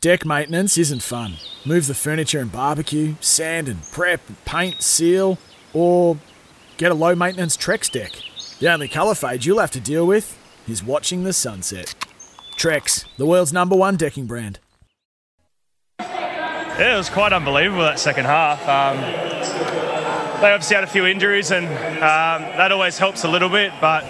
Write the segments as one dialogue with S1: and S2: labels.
S1: Deck maintenance isn't fun. Move the furniture and barbecue, sand and prep, paint, seal, or get a low maintenance Trex deck. The only colour fade you'll have to deal with is watching the sunset. Trex, the world's number one decking brand.
S2: Yeah, it was quite unbelievable that second half. Um, they obviously had a few injuries, and um, that always helps a little bit. But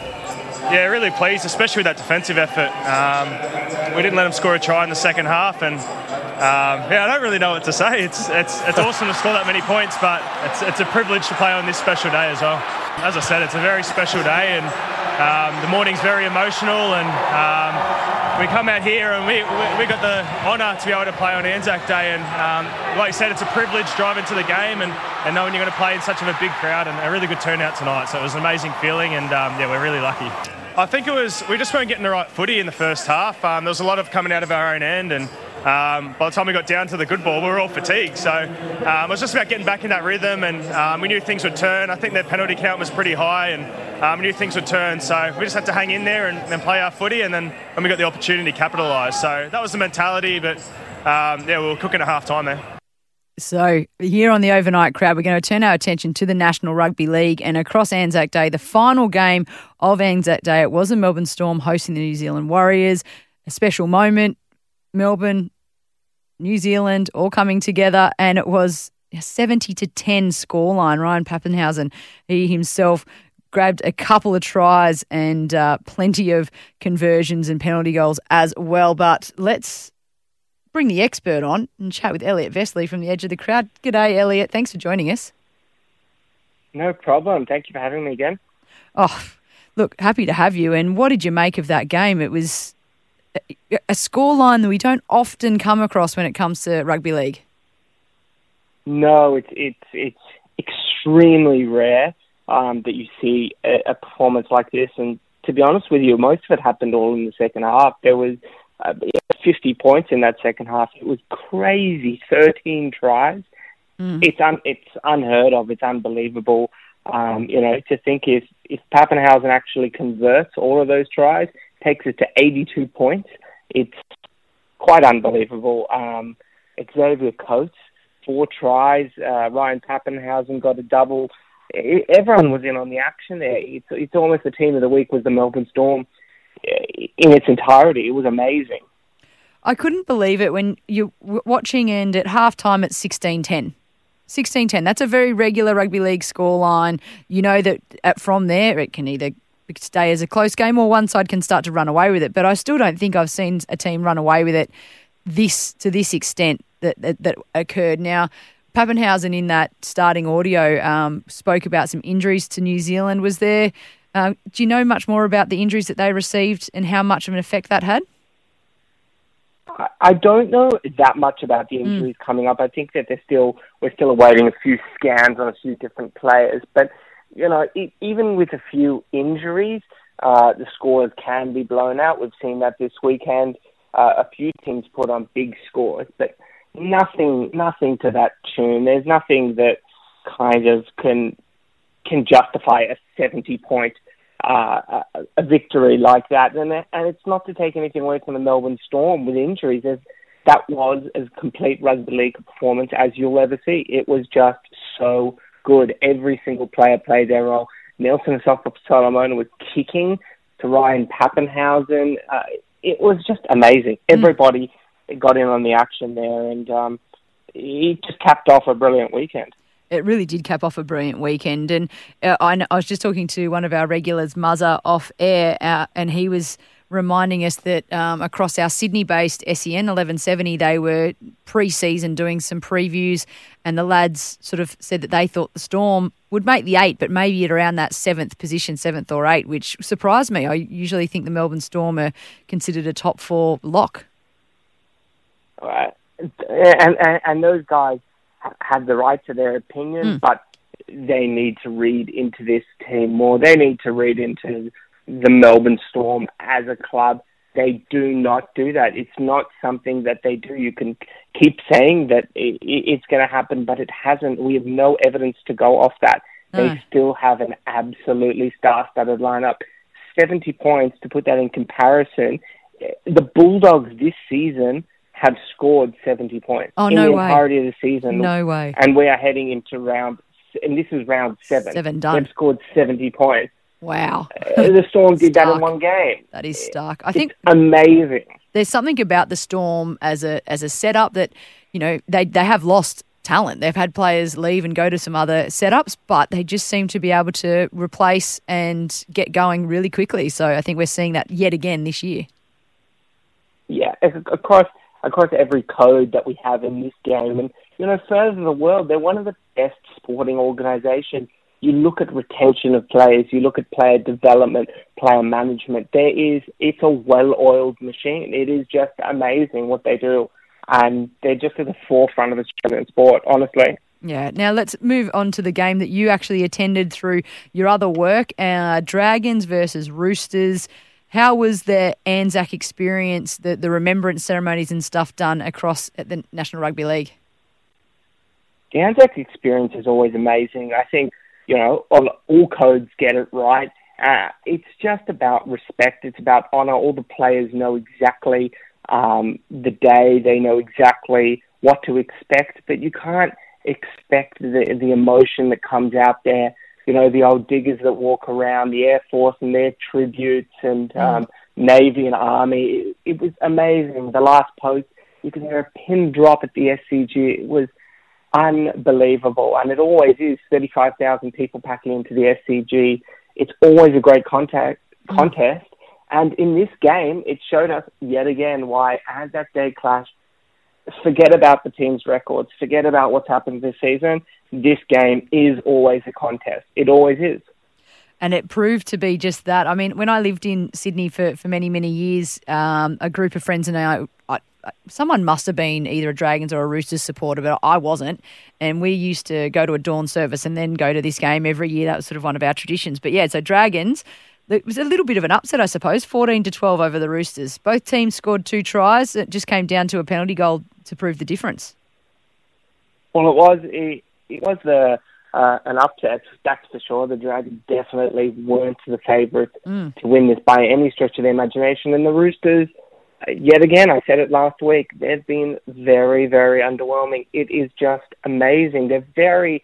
S2: yeah, really pleased, especially with that defensive effort. Um, we didn't let them score a try in the second half, and um, yeah, I don't really know what to say. It's it's it's awesome to score that many points, but it's it's a privilege to play on this special day as well. As I said, it's a very special day, and um, the morning's very emotional, and um, we come out here and we, we, we got the honour to be able to play on Anzac Day. And um, like you said, it's a privilege driving to the game and, and knowing you're going to play in such of a big crowd and a really good turnout tonight. So it was an amazing feeling, and um, yeah, we're really lucky. I think it was we just weren't getting the right footy in the first half. Um, there was a lot of coming out of our own end, and um, by the time we got down to the good ball, we were all fatigued. So um, it was just about getting back in that rhythm, and um, we knew things would turn. I think their penalty count was pretty high, and um, we knew things would turn. So we just had to hang in there and, and play our footy, and then when we got the opportunity, capitalise. So that was the mentality, but um, yeah, we were cooking at half time there.
S3: So, here on the overnight crowd, we're going to turn our attention to the National Rugby League and across Anzac Day, the final game of Anzac Day. It was a Melbourne Storm hosting the New Zealand Warriors. A special moment. Melbourne, New Zealand all coming together, and it was a 70 to 10 scoreline. Ryan Papenhuyzen, he himself grabbed a couple of tries and uh, plenty of conversions and penalty goals as well. But let's bring the expert on and chat with Elliot Vesely from the Edge of the Crowd. G'day, Elliot. Thanks for joining us.
S4: No problem. Thank you for having me again.
S3: Oh, look, happy to have you. And what did you make of that game? It was a scoreline that we don't often come across when it comes to rugby league.
S4: No, it's it's it's extremely rare um, that you see a, a performance like this. And to be honest with you, most of it happened all in the second half. There was uh, 50 points in that second half. It was crazy. 13 tries. Mm. It's un- it's unheard of. It's unbelievable. Um, you know, to think if if Papenhuyzen actually converts all of those tries, takes it to 82 points. It's quite unbelievable. Um, Xavier Coates, four tries. Uh, Ryan Papenhuyzen got a double. Everyone was in on the action there. It's, it's almost the team of the week was the Melbourne Storm in its entirety. It was amazing.
S3: I couldn't believe it when you're watching and at halftime at 16 10. 16 10. That's a very regular rugby league scoreline. You know that at, from there it can either stay as a close game or one side can start to run away with it. But I still don't think I've seen a team run away with it this to this extent that, that, that occurred. Now, Papenhuyzen in that starting audio um, spoke about some injuries to New Zealand. Was there um, do you know much more about the injuries that they received and how much of an effect that had?
S4: I don't know that much about the hmm. injuries mm. coming up. I think that they're still we're still awaiting a few scans on a few different players. But you know, even with a few injuries, uh, the scores can be blown out. We've seen that this weekend. Uh, a few teams put on big scores, but nothing, nothing to that tune. There's nothing that kind of can can justify a 70 point uh, a, victory like that. And, and it's not to take anything away from the Melbourne Storm with injuries. As that was as complete rugby league performance as you'll ever see. It was just so good. Every single player played their role. Nelson Asofa-Solomona was kicking to Ryan Papenhuyzen. Uh, it was just amazing. Mm. Everybody got in on the action there, and um, he just capped off a brilliant weekend
S3: it really did cap off a brilliant weekend. And uh, I, I, was just talking to one of our regulars, Muzza, off air, uh, and he was reminding us that um, across our Sydney-based SEN 1170, they were pre-season doing some previews, and the lads sort of said that they thought the Storm would make the eight, but maybe at around that seventh position, seventh or eight, which surprised me. I usually think the Melbourne Storm are considered a top four lock.
S4: Right. And, and, and those guys have the right to their opinion, mm. but they need to read into this team more. They need to read into the Melbourne Storm as a club. They do not do that. It's not something that they do. You can keep saying that it's going to happen, but it hasn't. We have no evidence to go off that. They still have an absolutely star-studded lineup. 70 points, to put that in comparison, the Bulldogs this season have scored 70 points
S3: Oh,
S4: in
S3: no
S4: the
S3: way.
S4: entirety of the season.
S3: No way.
S4: And we are heading into round, and this is round seven.
S3: Seven done.
S4: They've scored 70 points.
S3: Wow.
S4: Uh, the Storm did that in one game.
S3: That is stark. I think
S4: It's amazing.
S3: there's something about the Storm as a as a setup that you know they they have lost talent. They've had players leave and go to some other setups, but they just seem to be able to replace and get going really quickly. So I think we're seeing that yet again this year.
S4: yeah, ac- across across every code that we have in this game, and you know, further the world, they're one of the best sporting organisations. You look at retention of players, you look at player development, player management. There is, it's a well-oiled machine. It is just amazing what they do, and they're just at the forefront of Australian sport. Honestly.
S3: Yeah. Now let's move on to the game that you actually attended through your other work, uh, Dragons versus Roosters. How was the Anzac experience, the, the remembrance ceremonies and stuff done across at the National Rugby League?
S4: the Anzac experience is always amazing. I think, you know, all, all codes get it right. Uh, it's just about respect. It's about honour. All the players know exactly um, the day. They know exactly what to expect, but you can't expect the the emotion that comes out there. You know, the old diggers that walk around, the Air Force and their tributes, and um, Navy and Army. It, it was amazing. The last post, you could hear a pin drop at the SCG. It was unbelievable, and it always is. Thirty-five thousand people packing into the SCG. It's always a great contact, contest, and in this game, it showed us yet again why Anzac Day clash. Forget about the team's records. Forget about what's happened this season. This game is always a contest. It always is.
S3: and it proved to be just that. I mean, when I lived in Sydney for, for many, many years, um, a group of friends and I, I, someone must have been either a Dragons or a Roosters supporter, but I wasn't. And we used to go to a dawn service and then go to this game every year. That was sort of one of our traditions. But yeah, so Dragons. It was a little bit of an upset, I suppose. 14 to 12 over the Roosters. Both teams scored two tries. It just came down to a penalty goal to prove the difference.
S4: Well, it was it, it was the uh, an upset. That's for sure. The Dragons definitely weren't the favourites to win this by any stretch of the imagination. And the Roosters, yet again, I said it last week. They've been very, very underwhelming. It is just amazing. They're very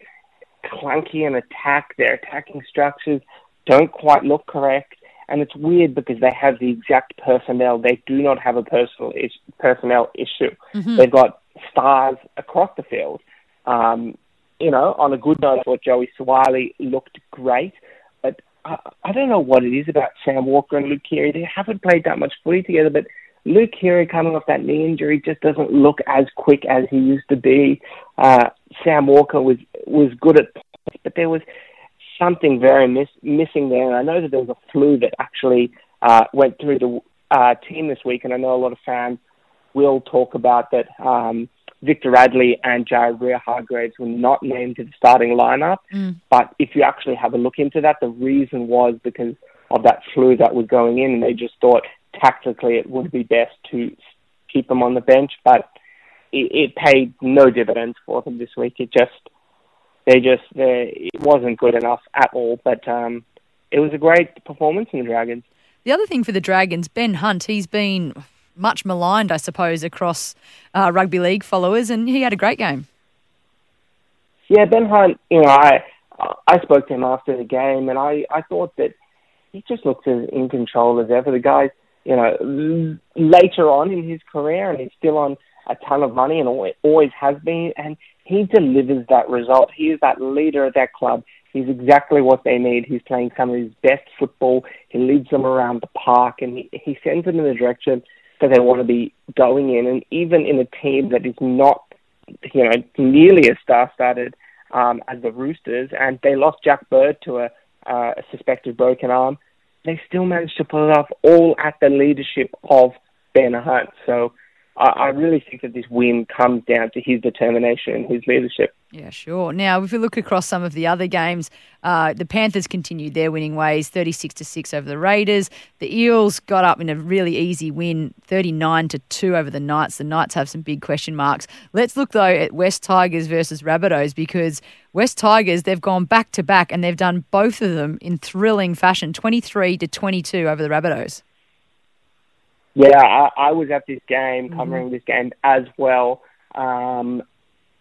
S4: clunky in attack. Their attacking structures don't quite look correct. And it's weird because they have the exact personnel. They do not have a personal is- personnel issue. They've got stars across the field. Um, you know, on a good note, I thought Joey Suaalii looked great, but I, I don't know what it is about Sam Walker and Luke Keary. They haven't played that much footy together, but Luke Keary coming off that knee injury just doesn't look as quick as he used to be. Uh, Sam Walker was was good at points, but there was something very miss, missing there. And I know that there was a flu that actually uh, went through the uh, team this week, and I know a lot of fans will talk about that. Um, Victor Radley and Jared Waerea-Hargreaves were not named to the starting lineup. But if you actually have a look into that, the reason was because of that flu that was going in, and they just thought tactically it would be best to keep them on the bench. But it, it paid no dividends for them this week. It just they just they, it wasn't good enough at all. But um, it was a great performance from the Dragons.
S3: The other thing for the Dragons, Ben Hunt, he's been much maligned, I suppose, across uh, rugby league followers, and he had a great game.
S4: Yeah, Ben Hunt. You know, I I spoke to him after the game, and I I thought that he just looks as in control as ever. The guy, you know later on in his career, and he's still on a ton of money, and always, always has been, and he delivers that result. He is that leader of that club. He's exactly what they need. He's playing some of his best football. He leads them around the park, and he, he sends them in the direction that they want to be going in. And even in a team that is not, you know, nearly as star-studded um, as the Roosters, and they lost Jack Bird to a, uh, a suspected broken arm, they still managed to pull it off, all at the leadership of Ben Hunt. So I, really think that this win comes down to his determination and his leadership.
S3: Yeah, sure. Now, if we look across some of the other games, uh, the Panthers continued their winning ways, thirty-six to six over the Raiders. The Eels got up in a really easy win, thirty-nine to two over the Knights. The Knights have some big question marks. Let's look though at West Tigers versus Rabbitohs because West Tigers they've gone back to back and they've done both of them in thrilling fashion, twenty-three to twenty-two over the Rabbitohs.
S4: Yeah, I, I was at this game, covering mm-hmm. this game as well. Um,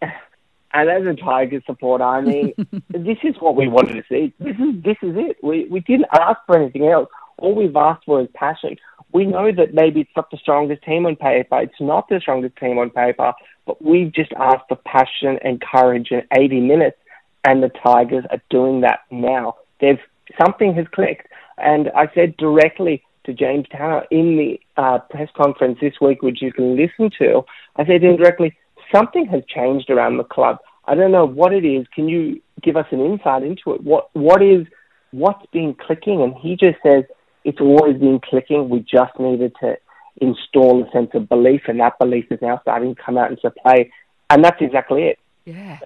S4: and as a Tigers supporter, I mean, this is what we wanted to see. This is this is it. We we didn't ask for anything else. All we've asked for is passion. We know that maybe it's not the strongest team on paper. It's not the strongest team on paper, but we've just asked for passion and courage in 80 minutes, and the Tigers are doing that now. They've something has clicked, and I said directly to James Tamou in the uh, press conference this week, which you can listen to. I said indirectly, something has changed around the club. I don't know what it is. Can you give us an insight into it? What what is what's been clicking? And he just says it's always been clicking. We just needed to install a sense of belief, and that belief is now starting to come out into play. And that's exactly it.
S3: Yeah.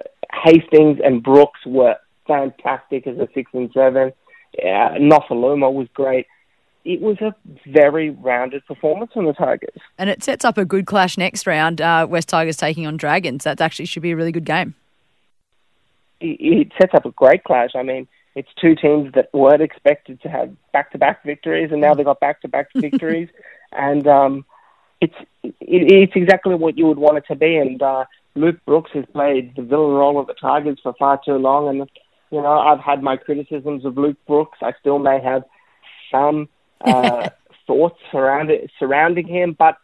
S4: Hastings and Brooks were fantastic as a six and seven. Yeah, Nofoaluma was great it was a very rounded performance from the Tigers.
S3: And it sets up a good clash next round. Uh, West Tigers taking on Dragons. That actually should be a really good game.
S4: It, it sets up a great clash. I mean, it's two teams that weren't expected to have back-to-back victories, and now they've got back-to-back victories. And um, it's it, it's exactly what you would want it to be. And uh, Luke Brooks has played the villain role of the Tigers for far too long. And you know, I've had my criticisms of Luke Brooks. I still may have some uh, thoughts surrounding surrounding him. But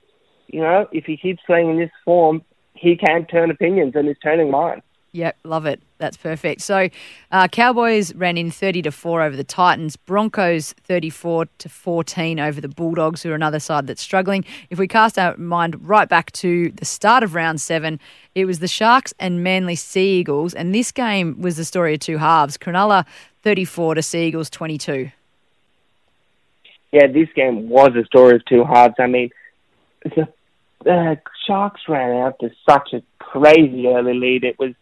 S4: you know, if he keeps playing in this form, he can turn opinions, and is turning mine.
S3: Yep, love it. That's perfect. So, uh, Cowboys ran in thirty to four over the Titans. Broncos thirty-four to fourteen over the Bulldogs, who are another side that's struggling. If we cast our mind right back to the start of round seven, it was the Sharks and Manly Sea Eagles, and this game was the story of two halves. Cronulla thirty-four to Sea Eagles twenty-two
S4: yeah, this game was a story of two halves. I mean, the uh, Sharks ran out to such a crazy early lead. It was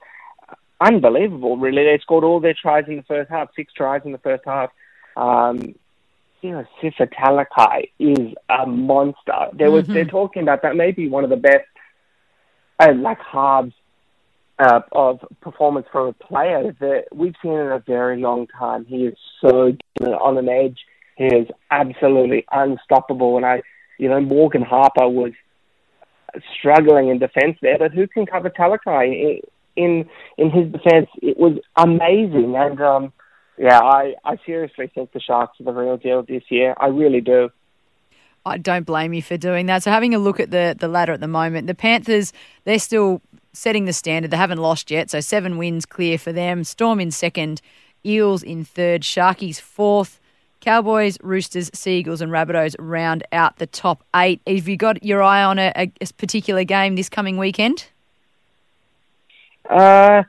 S4: unbelievable, really. They scored all their tries in the first half, six tries in the first half. Um, you know, Sifa Talakai is a monster. There was mm-hmm. they're talking about that maybe one of the best uh, like halves uh, of performance from a player that we've seen in a very long time. He is so on an edge. He is absolutely unstoppable. And I, you know, Morgan Harper was struggling in defence there, but who can cover Talakai in in his defence? It was amazing, and um, yeah, I I seriously think the Sharks are the real deal this year. I really do.
S3: I don't blame you for doing that. So having a look at the the ladder at the moment, the Panthers they're still setting the standard. They haven't lost yet, so seven wins clear for them. Storm in second, Eels in third, Sharkies fourth. Cowboys, Roosters, Seagulls, and Rabbitohs round out the top eight. Have you got your eye on a, a particular game this coming weekend?
S4: Uh,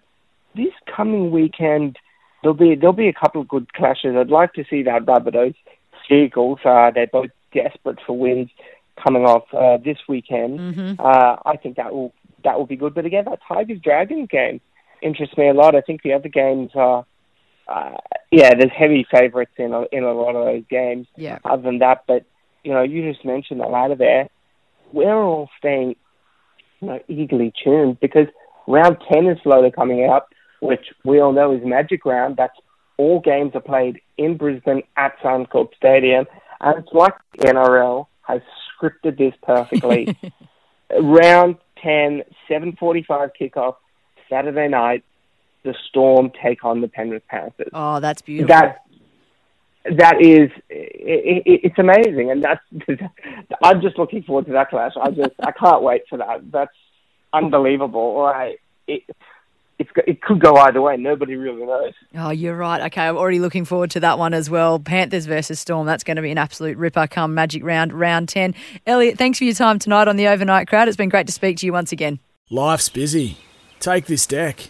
S4: this coming weekend, there'll be there'll be a couple of good clashes. I'd like to see that Rabbitohs, Seagulls. Uh, they're both desperate for wins coming off uh, this weekend.
S3: Mm-hmm.
S4: Uh, I think that will that will be good. But again, that Tigers Dragons game interests me a lot. I think the other games are uh, yeah, there's heavy favourites in a, in a lot of those games.
S3: Yeah.
S4: Other than that, but you know, you just mentioned the ladder there. We're all staying, you know, eagerly tuned because round ten is slowly coming out, which we all know is Magic Round. That's all games are played in Brisbane at Suncorp Stadium, and it's like the NRL has scripted this perfectly. round 10, 7:45 kickoff, Saturday night the Storm take on the Penrith Panthers.
S3: Oh, that's beautiful.
S4: That that is it, it, it's amazing, and that's I'm just looking forward to that clash. I just I can't wait for that. That's unbelievable. Right? It, it could go either way. Nobody really knows.
S3: Oh, you're right. Okay, I'm already looking forward to that one as well. Panthers versus Storm. That's going to be an absolute ripper come Magic Round, round 10. Elliot, thanks for your time tonight on the Overnight Crowd. It's been great to speak to you once again.
S1: Life's busy. Take this deck.